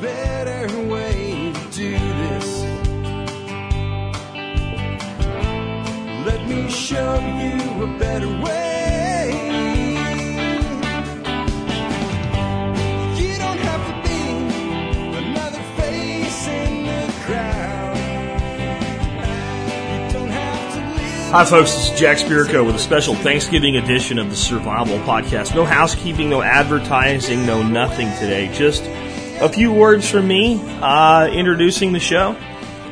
better way to do this. Let me show you a better way. Hi, folks. This is Jack Spirko with a special Thanksgiving edition of the Survival Podcast. No housekeeping, no advertising, no nothing today. Just a few words from me uh, introducing the show,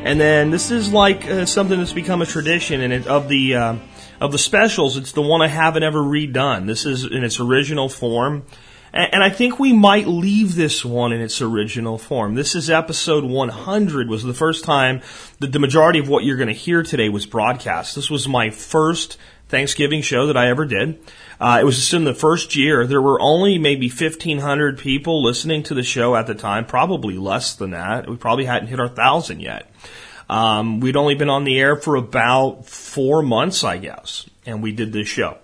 and then this is like uh, something that's become a tradition, and it, of the uh, of the specials, it's the one I haven't ever redone. This is in its original form. And I think we might leave this one in its original form. This is episode 100 was the first time that the majority of what you're going to hear today was broadcast. This was my first Thanksgiving show that I ever did. Uh, it was just in the first year. There were only maybe 1,500 people listening to the show at the time, probably less than that. We probably hadn't hit our thousand yet. Um, we'd only been on the air for about four months, I guess, and we did this show.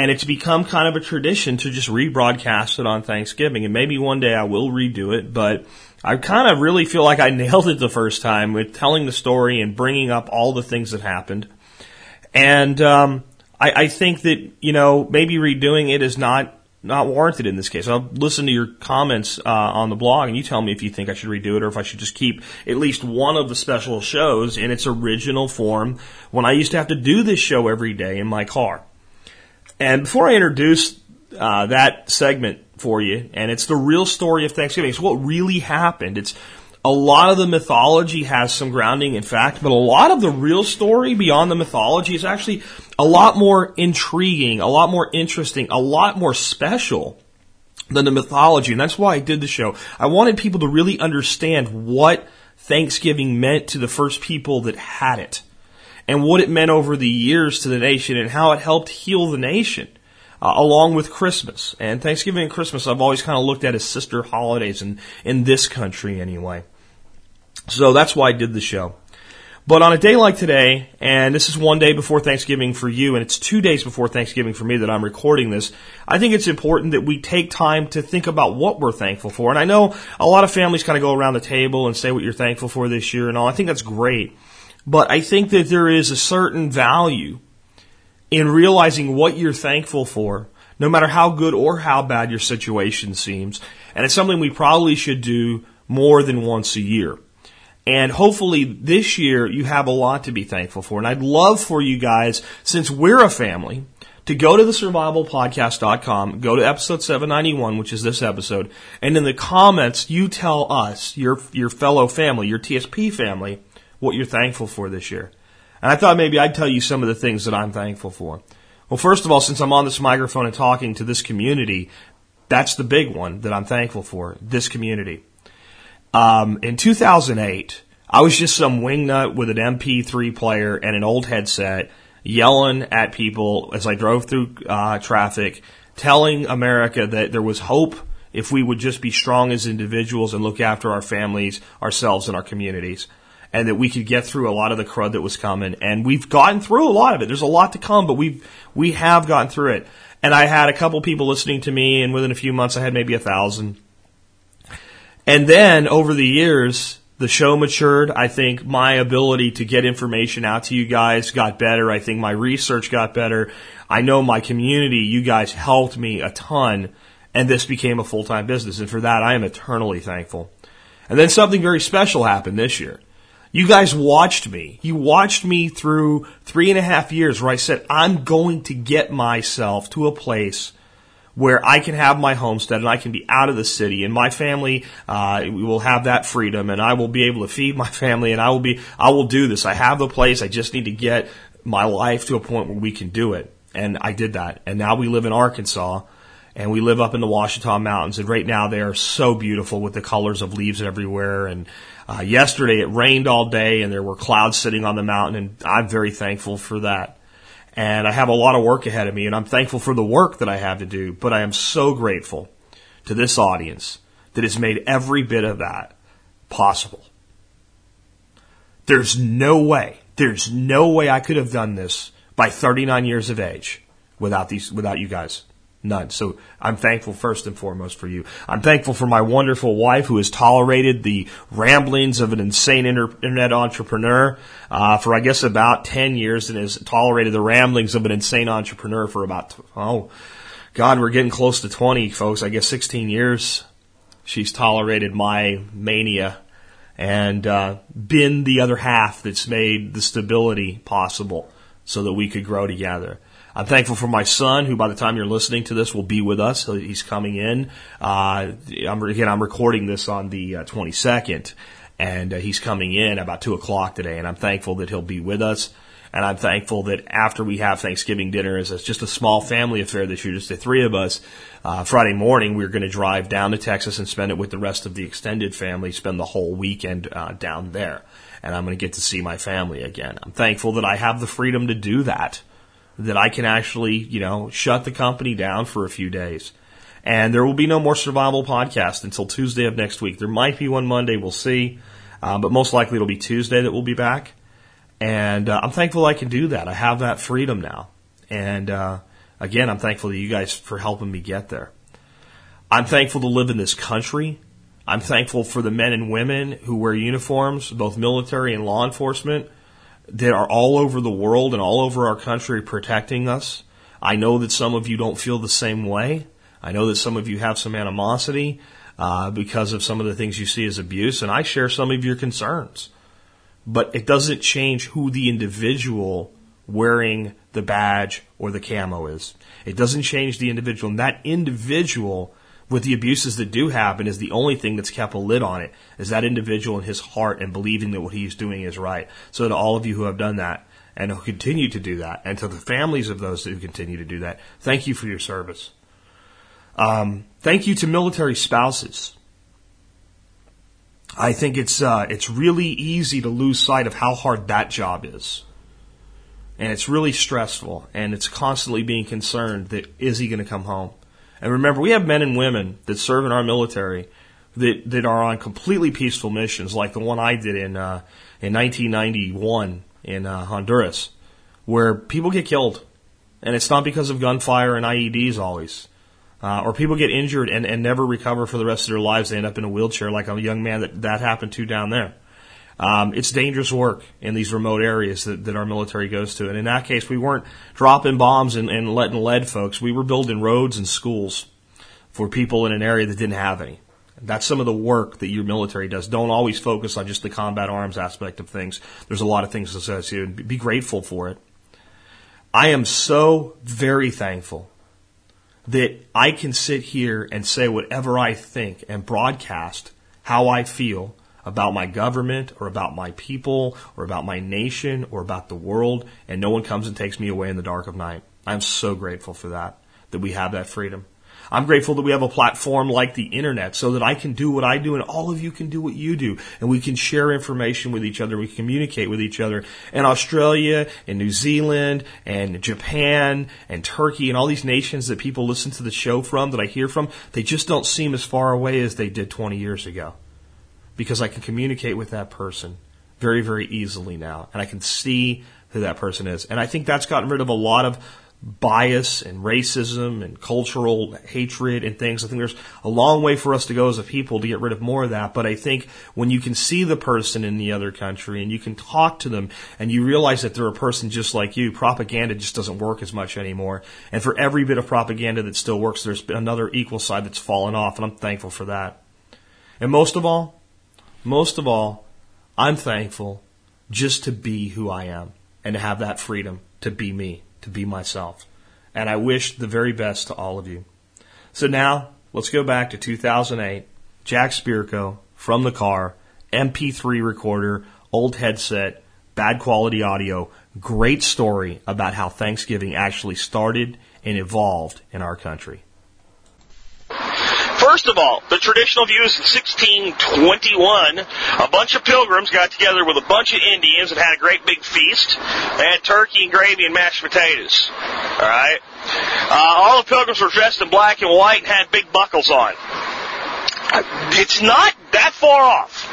And it's become kind of a tradition to just rebroadcast it on Thanksgiving. And maybe one day I will redo it, but I kind of really feel like I nailed it the first time with telling the story and bringing up all the things that happened. And um, I, I think that you know maybe redoing it is not not warranted in this case. I'll listen to your comments uh, on the blog, and you tell me if you think I should redo it or if I should just keep at least one of the special shows in its original form. When I used to have to do this show every day in my car. And before I introduce uh, that segment for you, and it's the real story of Thanksgiving. It's what really happened. It's a lot of the mythology has some grounding in fact, but a lot of the real story beyond the mythology is actually a lot more intriguing, a lot more interesting, a lot more special than the mythology. And that's why I did the show. I wanted people to really understand what Thanksgiving meant to the first people that had it and what it meant over the years to the nation and how it helped heal the nation. Uh, along with Christmas and Thanksgiving and Christmas, I've always kind of looked at as sister holidays in, in this country anyway. So that's why I did the show. But on a day like today, and this is one day before Thanksgiving for you, and it's two days before Thanksgiving for me that I'm recording this, I think it's important that we take time to think about what we're thankful for. And I know a lot of families kind of go around the table and say what you're thankful for this year and all. I think that's great. But I think that there is a certain value in realizing what you're thankful for, no matter how good or how bad your situation seems. And it's something we probably should do more than once a year. And hopefully this year you have a lot to be thankful for. And I'd love for you guys, since we're a family, to go to the survivalpodcast.com, go to episode 791, which is this episode, and in the comments you tell us, your, your fellow family, your TSP family, what you're thankful for this year. And I thought maybe I'd tell you some of the things that I'm thankful for. Well, first of all, since I'm on this microphone and talking to this community, that's the big one that I'm thankful for, this community. Um, in 2008, I was just some wingnut with an MP3 player and an old headset yelling at people as I drove through uh, traffic, telling America that there was hope if we would just be strong as individuals and look after our families, ourselves, and our communities. And that we could get through a lot of the crud that was coming. And we've gotten through a lot of it. There's a lot to come, but we've, we have gotten through it. And I had a couple people listening to me, and within a few months I had maybe a thousand. And then over the years, the show matured. I think my ability to get information out to you guys got better. I think my research got better. I know my community, you guys helped me a ton, and this became a full time business. And for that, I am eternally thankful. And then something very special happened this year. You guys watched me. You watched me through three and a half years where I said, I'm going to get myself to a place where I can have my homestead and I can be out of the city and my family uh, will have that freedom and I will be able to feed my family and I will be I will do this. I have the place. I just need to get my life to a point where we can do it. And I did that. And now we live in Arkansas and we live up in the Ouachita Mountains. And right now they are so beautiful with the colors of leaves everywhere. And uh, yesterday it rained all day and there were clouds sitting on the mountain and I'm very thankful for that and I have a lot of work ahead of me, and I'm thankful for the work that I have to do, but I am so grateful to this audience that has made every bit of that possible. There's no way, there's no way I could have done this by 39 years of age without these, without you guys. None. So I'm thankful first and foremost for you. I'm thankful for my wonderful wife who has tolerated the ramblings of an insane inter- internet entrepreneur uh, for I guess about 10 years and has tolerated the ramblings of an insane entrepreneur for about, oh, God, we're getting close to 20, folks. I guess 16 years. She's tolerated my mania and uh, been the other half that's made the stability possible so that we could grow together. I'm thankful for my son, who by the time you're listening to this will be with us. He's coming in. Uh, I'm, again, I'm recording this on the uh, 22nd, and uh, he's coming in about 2 o'clock today, and I'm thankful that he'll be with us. And I'm thankful that after we have Thanksgiving dinner, as it's just a small family affair this year, just the three of us, uh, Friday morning we're going to drive down to Texas and spend it with the rest of the extended family, spend the whole weekend uh, down there. And I'm going to get to see my family again. I'm thankful that I have the freedom to do that that I can actually, you know, shut the company down for a few days. And there will be no more survival podcast until Tuesday of next week. There might be one Monday, we'll see. Uh, but most likely it'll be Tuesday that we'll be back. And uh, I'm thankful I can do that. I have that freedom now. And uh, again, I'm thankful to you guys for helping me get there. I'm thankful to live in this country. I'm thankful for the men and women who wear uniforms, both military and law enforcement, that are all over the world and all over our country protecting us. I know that some of you don't feel the same way. I know that some of you have some animosity uh, because of some of the things you see as abuse, and I share some of your concerns. But it doesn't change who the individual wearing the badge or the camo is. It doesn't change the individual, and that individual with the abuses that do happen is the only thing that's kept a lid on it is that individual in his heart and believing that what he's doing is right. So to all of you who have done that and who continue to do that, and to the families of those who continue to do that, thank you for your service. Um, thank you to military spouses. I think it's uh, it's really easy to lose sight of how hard that job is, and it's really stressful, and it's constantly being concerned that is he going to come home? And remember, we have men and women that serve in our military that that are on completely peaceful missions, like the one I did in uh, in 1991 in uh, Honduras, where people get killed, and it's not because of gunfire and IEDs always. Uh, or people get injured and, and never recover for the rest of their lives. They end up in a wheelchair, like a young man that that happened to down there. Um, it's dangerous work in these remote areas that, that our military goes to. And in that case, we weren't dropping bombs and, and letting lead folks. We were building roads and schools for people in an area that didn't have any. That's some of the work that your military does. Don't always focus on just the combat arms aspect of things. There's a lot of things associated. Be grateful for it. I am so very thankful that I can sit here and say whatever I think and broadcast how I feel about my government or about my people or about my nation or about the world, and no one comes and takes me away in the dark of night. I'm so grateful for that, that we have that freedom. I'm grateful that we have a platform like the internet so that I can do what I do and all of you can do what you do. And we can share information with each other. We communicate with each other. And Australia and New Zealand and Japan and Turkey and all these nations that people listen to the show from, that I hear from, they just don't seem as far away as they did 20 years ago because I can communicate with that person very, very easily now. And I can see who that person is. And I think that's gotten rid of a lot of bias and racism and cultural hatred and things. I think there's a long way for us to go as a people to get rid of more of that. But I think when you can see the person in the other country and you can talk to them and you realize that they're a person just like you, propaganda just doesn't work as much anymore. And for every bit of propaganda that still works, there's another equal side that's fallen off. And I'm thankful for that. And most of all, most of all, I'm thankful just to be who I am and to have that freedom to be me, to be myself. And I wish the very best to all of you. So now, let's go back to 2008. Jack Spirko from the car, MP3 recorder, old headset, bad quality audio. Great story about how Thanksgiving actually started and evolved in our country. First of all, the traditional view is in 1621, a bunch of pilgrims got together with a bunch of Indians and had a great big feast. They had turkey and gravy and mashed potatoes. All right. Uh, all the pilgrims were dressed in black and white and had big buckles on. It's not that far off.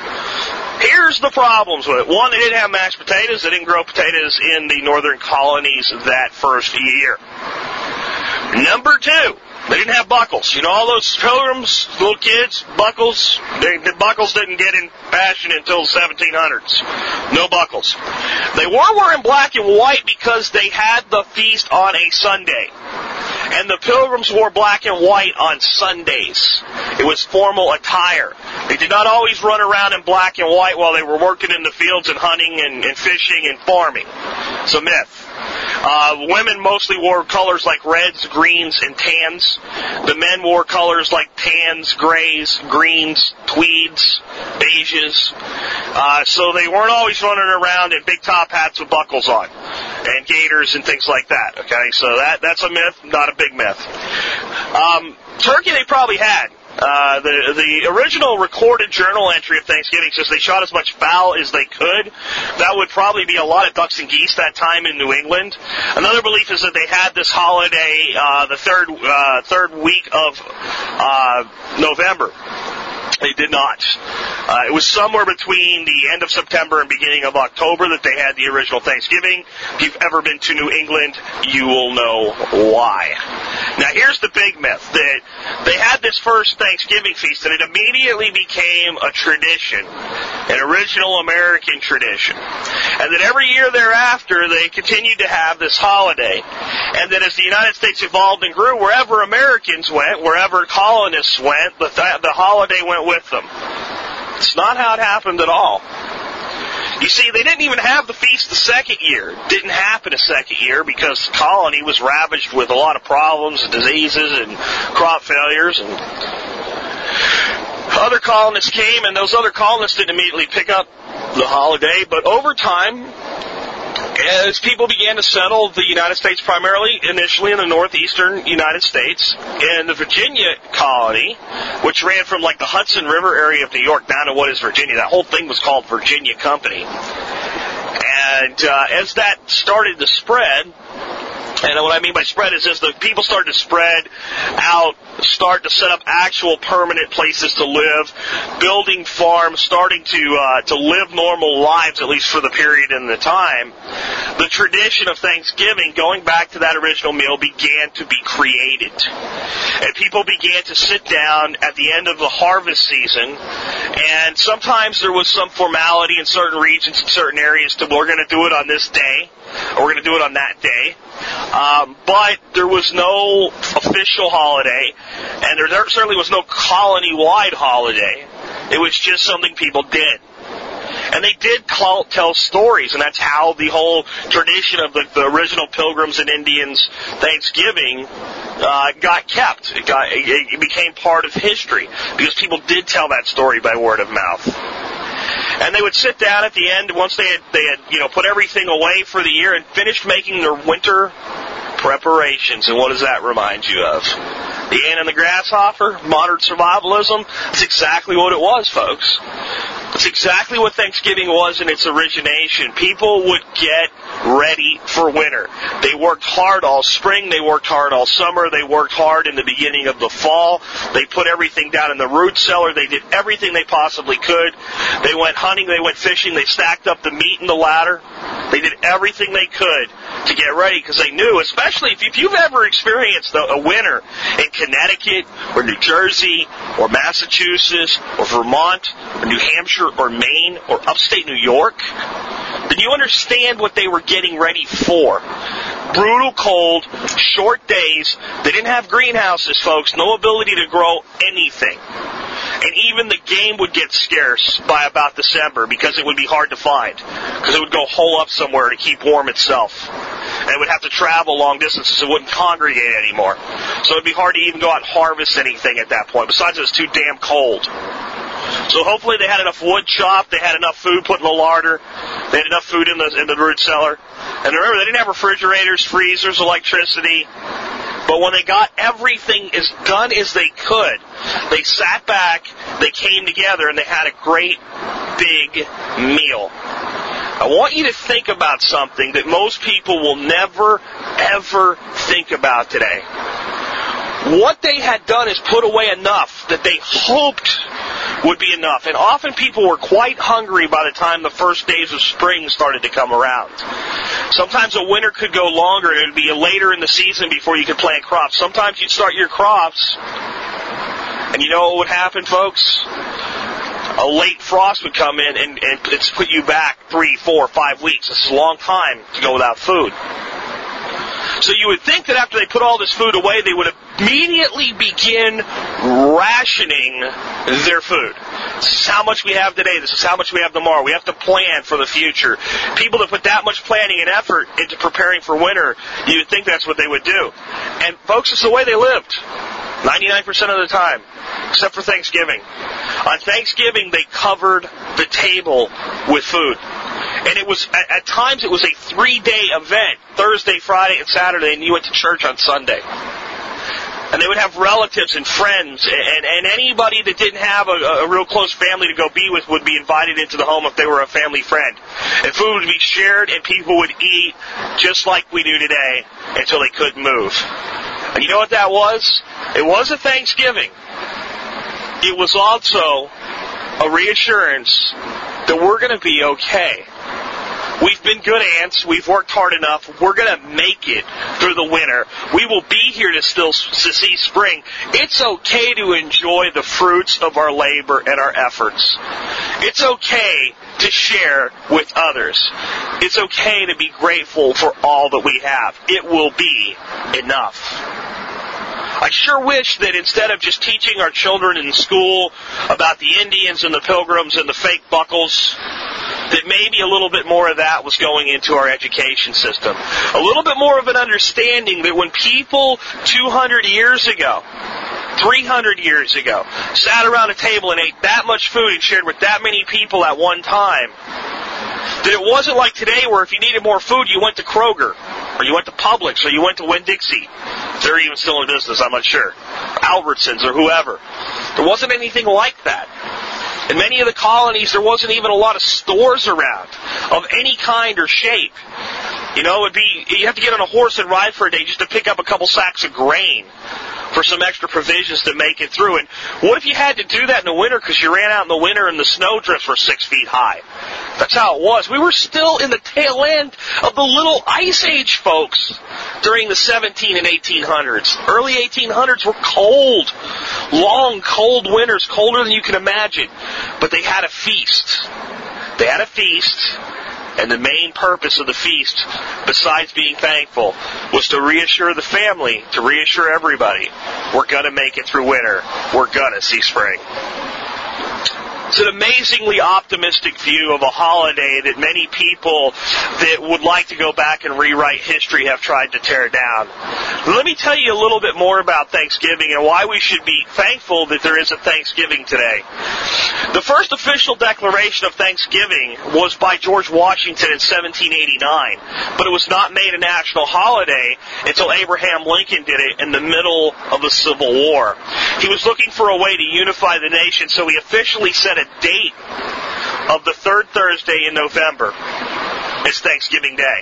Here's the problems with it. One, they didn't have mashed potatoes. They didn't grow potatoes in the northern colonies that first year. Number two, They didn't have buckles. You know, all those pilgrims, little kids, buckles. They, the buckles didn't get in fashion until the 1700s. No buckles. They were wearing black and white because they had the feast on a Sunday. And the pilgrims wore black and white on Sundays. It was formal attire. They did not always run around in black and white while they were working in the fields and hunting and, and fishing and farming. It's a myth. Uh, women mostly wore colors like reds, greens, and tans. The men wore colors like tans, grays, greens, tweeds, beiges. Uh, so they weren't always running around in big top hats with buckles on and gaiters and things like that. Okay, so that that's a myth, not a big myth. Um, turkey they probably had. Uh, the the original recorded journal entry of Thanksgiving says they shot as much fowl as they could. That would probably be a lot of ducks and geese that time in New England. Another belief is that they had this holiday uh, the third uh, third week of uh, November. They did not. Uh, it was somewhere between the end of September and beginning of October that they had the original Thanksgiving. If you've ever been to New England, you will know why. Now here's the big myth that they had this first Thanksgiving feast and it immediately became a tradition, an original American tradition. And that every year thereafter they continued to have this holiday. And that as the United States evolved and grew, wherever Americans went, wherever colonists went, the, th- the holiday went with them. It's not how it happened at all. You see, they didn't even have the feast the second year. It didn't happen a second year because the colony was ravaged with a lot of problems and diseases and crop failures and other colonists came and those other colonists didn't immediately pick up the holiday, but over time, as people began to settle the United States primarily initially in the northeastern United States and the Virginia colony, which ran from like the Hudson River area of New York down to what is Virginia. That whole thing was called Virginia Company. And uh, as that started to spread, and what I mean by spread is as the people started to spread out, start to set up actual permanent places to live, building farms, starting to uh, to live normal lives at least for the period and the time. The tradition of Thanksgiving, going back to that original meal, began to be created, and people began to sit down at the end of the harvest season, and sometimes there was some formality in certain regions, in certain areas, to we're going to do it on this day we're going to do it on that day. Um, but there was no official holiday, and there, there certainly was no colony-wide holiday. It was just something people did. And they did call, tell stories, and that's how the whole tradition of the, the original Pilgrims and Indians Thanksgiving uh, got kept. It, got, it, it became part of history because people did tell that story by word of mouth and they would sit down at the end once they had they had you know put everything away for the year and finished making their winter preparations. And what does that remind you of? The ant and the grasshopper, modern survivalism. That's exactly what it was, folks. That's exactly what Thanksgiving was in its origination. People would get ready for winter. They worked hard all spring. They worked hard all summer. They worked hard in the beginning of the fall. They put everything down in the root cellar. They did everything they possibly could. They went hunting. They went fishing. They stacked up the meat in the ladder. They did everything they could to get ready because they knew, especially if, you've ever experienced a winter in Connecticut or New Jersey or Massachusetts or Vermont or New Hampshire or Maine or upstate New York, then you understand what they were getting ready for. Brutal cold, short days. They didn't have greenhouses, folks. No ability to grow anything. And even the game would get scarce by about December because it would be hard to find. Because it would go hole up somewhere to keep warm itself. And it would have to travel long distances. It wouldn't congregate anymore. So it'd be hard to even go out and harvest anything at that point. Besides, it was too damn cold. So hopefully they had enough wood chopped, they had enough food put in the larder, they had enough food in the in the root cellar. And remember, they didn't have refrigerators, freezers, electricity. But when they got everything as done as they could, they sat back, they came together, and they had a great big meal. I want you to think about something that most people will never, ever think about today. What they had done is put away enough that they hoped would be enough. And often people were quite hungry by the time the first days of spring started to come around. Sometimes a winter could go longer it would be later in the season before you could plant crops. Sometimes you'd start your crops and you know what would happen, folks? A late frost would come in and, and it's put you back three, four, five weeks. It's a long time to go without food. So you would think that after they put all this food away, they would immediately begin rationing their food. This is how much we have today. This is how much we have tomorrow. We have to plan for the future. People that put that much planning and effort into preparing for winter, you would think that's what they would do. And folks, it's the way they lived. 99% of the time, except for Thanksgiving. On Thanksgiving, they covered the table with food. And it was, at, at times, it was a three day event Thursday, Friday, and Saturday, and you went to church on Sunday. And they would have relatives and friends, and, and anybody that didn't have a, a real close family to go be with would be invited into the home if they were a family friend. And food would be shared, and people would eat just like we do today until they couldn't move. And you know what that was? It was a Thanksgiving. It was also a reassurance that we're going to be okay. We've been good ants. We've worked hard enough. We're going to make it through the winter. We will be here to still to see spring. It's okay to enjoy the fruits of our labor and our efforts. It's okay to share with others. It's okay to be grateful for all that we have. It will be enough. I sure wish that instead of just teaching our children in school about the Indians and the pilgrims and the fake buckles, that maybe a little bit more of that was going into our education system. A little bit more of an understanding that when people 200 years ago 300 years ago, sat around a table and ate that much food and shared with that many people at one time, that it wasn't like today where if you needed more food, you went to Kroger, or you went to Publix, or you went to Winn-Dixie. They're even still in business, I'm not sure. Albertsons or whoever. There wasn't anything like that. In many of the colonies, there wasn't even a lot of stores around of any kind or shape. You know, it'd be you have to get on a horse and ride for a day just to pick up a couple sacks of grain for some extra provisions to make it through. And what if you had to do that in the winter because you ran out in the winter and the snow drifts were six feet high? That's how it was. We were still in the tail end of the little ice age, folks, during the 17 and 1800s. Early 1800s were cold, long, cold winters, colder than you can imagine. But they had a feast. They had a feast and the main purpose of the feast, besides being thankful, was to reassure the family, to reassure everybody, we're gonna make it through winter. We're gonna see spring. It's an amazingly optimistic view of a holiday that many people that would like to go back and rewrite history have tried to tear down. Let me tell you a little bit more about Thanksgiving and why we should be thankful that there is a Thanksgiving today. The first official declaration of Thanksgiving was by George Washington in 1789, but it was not made a national holiday until Abraham Lincoln did it in the middle of the Civil War. He was looking for a way to unify the nation, so he officially set a date of the third Thursday in November. It's Thanksgiving Day.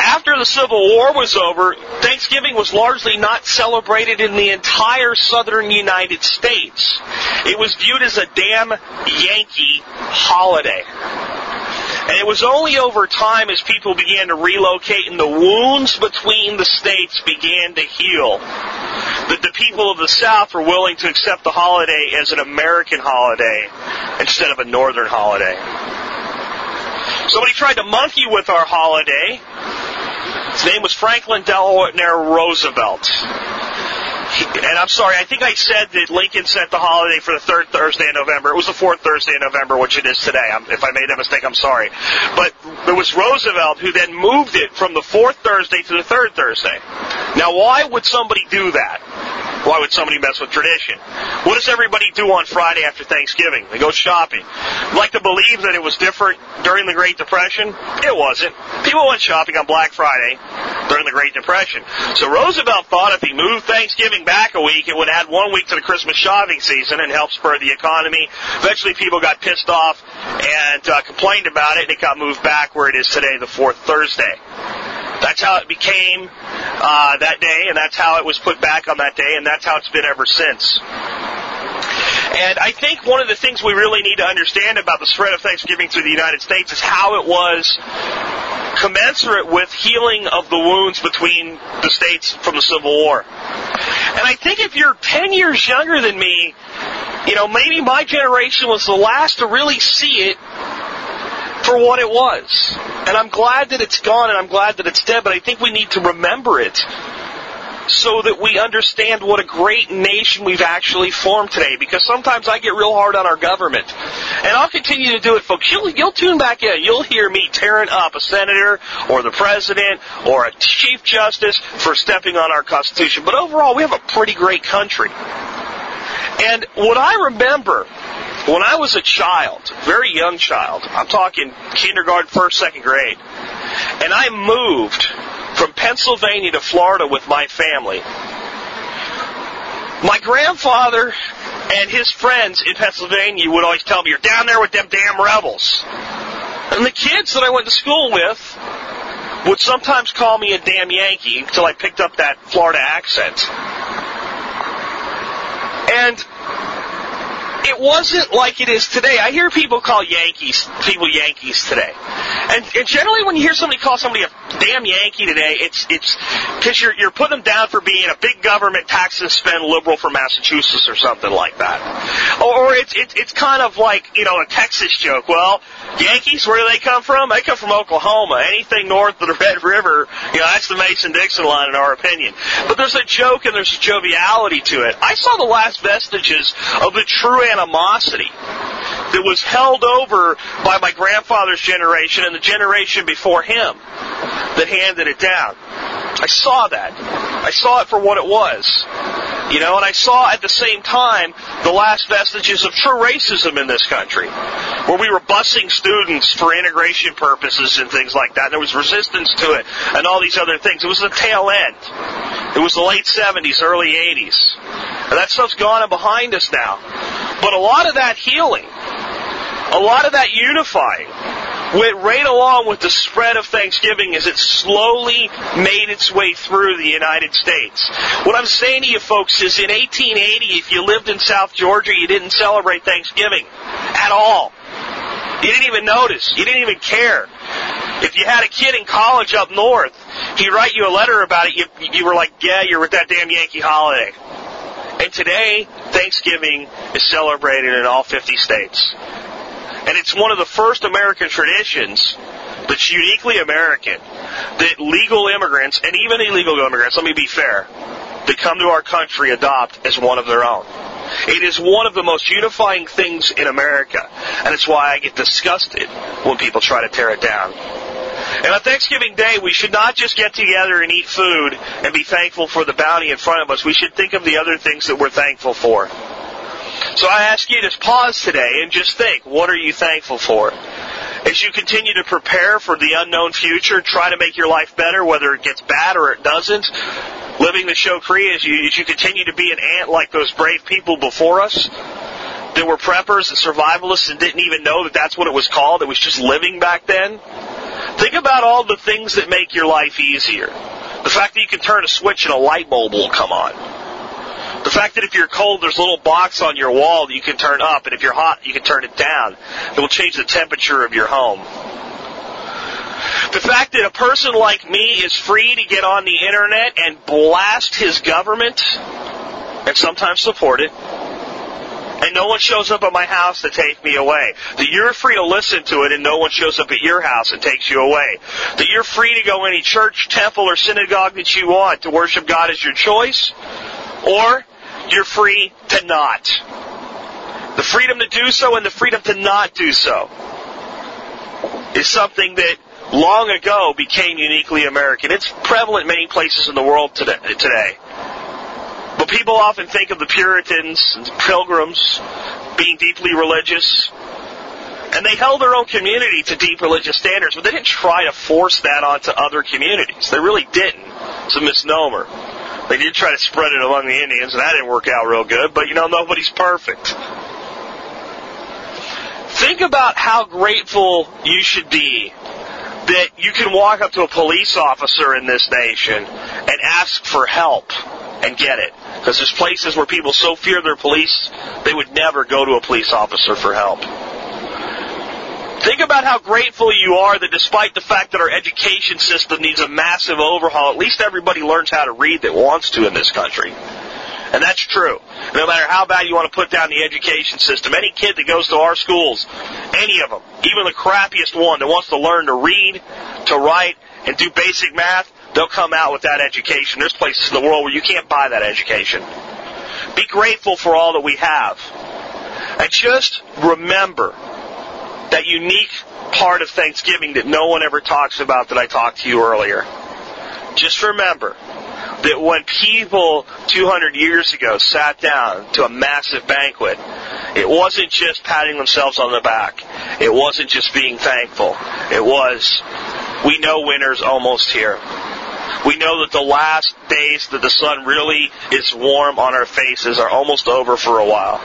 After the Civil War was over, Thanksgiving was largely not celebrated in the entire southern United States. It was viewed as a damn Yankee holiday. And it was only over time as people began to relocate and the wounds between the states began to heal that the people of the South were willing to accept the holiday as an American holiday instead of a Northern holiday. Somebody tried to monkey with our holiday. His name was Franklin Delano Roosevelt. And I'm sorry, I think I said that Lincoln set the holiday for the third Thursday in November. It was the fourth Thursday in November, which it is today. I'm, if I made that mistake, I'm sorry. But it was Roosevelt who then moved it from the fourth Thursday to the third Thursday. Now, why would somebody do that? Why would somebody mess with tradition? What does everybody do on Friday after Thanksgiving? They go shopping. I'd like to believe that it was different during the Great Depression. It wasn't. People went shopping on Black Friday during the Great Depression. So Roosevelt thought if he moved Thanksgiving back a week, it would add one week to the Christmas shopping season and help spur the economy. Eventually, people got pissed off and uh, complained about it, and it got moved back where it is today, the fourth Thursday. That's how it became uh, that day, and that's how it was put back on that day, and that's how it's been ever since. And I think one of the things we really need to understand about the spread of Thanksgiving through the United States is how it was commensurate with healing of the wounds between the states from the Civil War. And I think if you're 10 years younger than me, you know, maybe my generation was the last to really see it for what it was. And I'm glad that it's gone and I'm glad that it's dead, but I think we need to remember it so that we understand what a great nation we've actually formed today. Because sometimes I get real hard on our government. And I'll continue to do it, folks. You'll, you'll tune back in. You'll hear me tearing up a senator or the president or a chief justice for stepping on our Constitution. But overall, we have a pretty great country. And what I remember when I was a child, very young child, I'm talking kindergarten, first, second grade, and I moved from Pennsylvania to Florida with my family. My grandfather and his friends in Pennsylvania would always tell me, you're down there with them damn rebels. And the kids that I went to school with would sometimes call me a damn Yankee until I picked up that Florida accent. And it wasn't like it is today. I hear people call Yankees people Yankees today, and, and generally when you hear somebody call somebody a damn Yankee today, it's it's because you're you're putting them down for being a big government tax and spend liberal from Massachusetts or something like that, or, or it's it's it's kind of like you know a Texas joke. Well, Yankees, where do they come from? They come from Oklahoma. Anything north of the Red River, you know, that's the Mason-Dixon line in our opinion. But there's a joke and there's a joviality to it. I saw the last vestiges of the true animosity that was held over by my grandfather's generation and the generation before him that handed it down. I saw that. I saw it for what it was. You know, and I saw at the same time the last vestiges of true racism in this country, where we were busing students for integration purposes and things like that. There was resistance to it and all these other things. It was the tail end. It was the late 70s, early 80s. And that stuff's gone and behind us now. But a lot of that healing, a lot of that unifying, went right along with the spread of Thanksgiving as it slowly made its way through the United States. What I'm saying to you folks is in 1880, if you lived in South Georgia, you didn't celebrate Thanksgiving at all. You didn't even notice. You didn't even care. If you had a kid in college up north, he'd write you a letter about it. You, you were like, yeah, you're with that damn Yankee holiday. And today, Thanksgiving is celebrated in all 50 states. And it's one of the first American traditions that's uniquely American that legal immigrants and even illegal immigrants, let me be fair, that come to our country adopt as one of their own. It is one of the most unifying things in America, and it's why I get disgusted when people try to tear it down. And on Thanksgiving Day, we should not just get together and eat food and be thankful for the bounty in front of us. We should think of the other things that we're thankful for. So I ask you to pause today and just think, what are you thankful for? As you continue to prepare for the unknown future, try to make your life better, whether it gets bad or it doesn't. Living the show free as you, as you continue to be an ant like those brave people before us that were preppers and survivalists and didn't even know that that's what it was called. It was just living back then. Think about all the things that make your life easier. The fact that you can turn a switch and a light bulb will come on. The fact that if you're cold, there's a little box on your wall that you can turn up, and if you're hot, you can turn it down. It will change the temperature of your home. The fact that a person like me is free to get on the internet and blast his government, and sometimes support it, and no one shows up at my house to take me away. That you're free to listen to it and no one shows up at your house and takes you away. That you're free to go any church, temple, or synagogue that you want to worship God as your choice, or you're free to not. The freedom to do so and the freedom to not do so is something that long ago became uniquely American. It's prevalent many places in the world today. But people often think of the Puritans and Pilgrims being deeply religious. And they held their own community to deep religious standards, but they didn't try to force that onto other communities. They really didn't. It's a misnomer. They did try to spread it among the Indians, and that didn't work out real good, but you know, nobody's perfect. Think about how grateful you should be that you can walk up to a police officer in this nation and ask for help and get it. Because there's places where people so fear their police, they would never go to a police officer for help. Think about how grateful you are that despite the fact that our education system needs a massive overhaul, at least everybody learns how to read that wants to in this country. And that's true. No matter how bad you want to put down the education system, any kid that goes to our schools, any of them, even the crappiest one that wants to learn to read, to write, and do basic math, they'll come out with that education. There's places in the world where you can't buy that education. Be grateful for all that we have. And just remember that unique part of Thanksgiving that no one ever talks about that I talked to you earlier. Just remember that when people 200 years ago sat down to a massive banquet, it wasn't just patting themselves on the back. It wasn't just being thankful. It was, we know winter's almost here. We know that the last days that the sun really is warm on our faces are almost over for a while.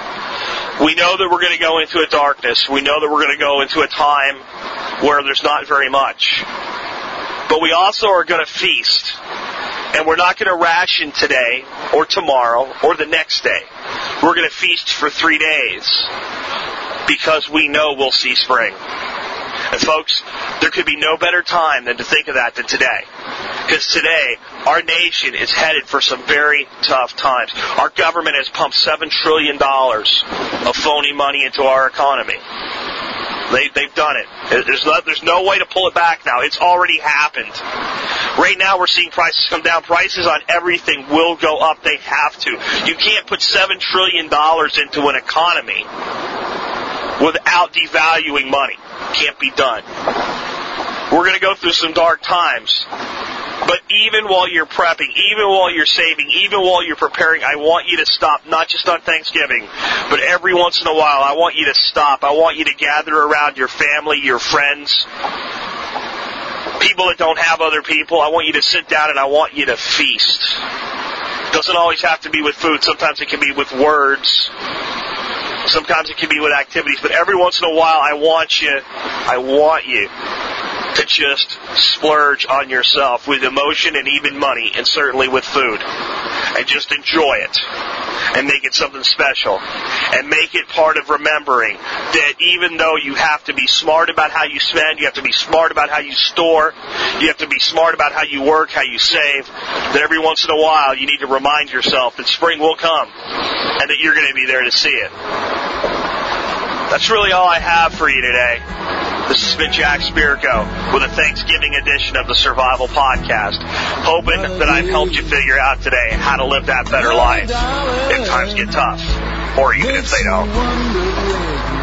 We know that we're going to go into a darkness. We know that we're going to go into a time where there's not very much. But we also are going to feast. And we're not going to ration today or tomorrow or the next day. We're going to feast for three days because we know we'll see spring. And folks, there could be no better time than to think of that than today. Because today, our nation is headed for some very tough times. Our government has pumped $7 trillion of phony money into our economy. They, they've done it. There's no, there's no way to pull it back now. It's already happened. Right now we're seeing prices come down. Prices on everything will go up. They have to. You can't put $7 trillion into an economy without devaluing money. Can't be done. We're going to go through some dark times. But even while you're prepping, even while you're saving, even while you're preparing, I want you to stop, not just on Thanksgiving, but every once in a while, I want you to stop. I want you to gather around your family, your friends, people that don't have other people. I want you to sit down and I want you to feast. It doesn't always have to be with food. Sometimes it can be with words. Sometimes it can be with activities. But every once in a while, I want you, I want you to just splurge on yourself with emotion and even money, and certainly with food. And just enjoy it. And make it something special. And make it part of remembering that even though you have to be smart about how you spend, you have to be smart about how you store, you have to be smart about how you work, how you save, that every once in a while you need to remind yourself that spring will come and that you're going to be there to see it. That's really all I have for you today. This has been Jack Spirko with a Thanksgiving edition of the Survival Podcast. Hoping that I've helped you figure out today how to live that better life if times get tough, or even if they don't.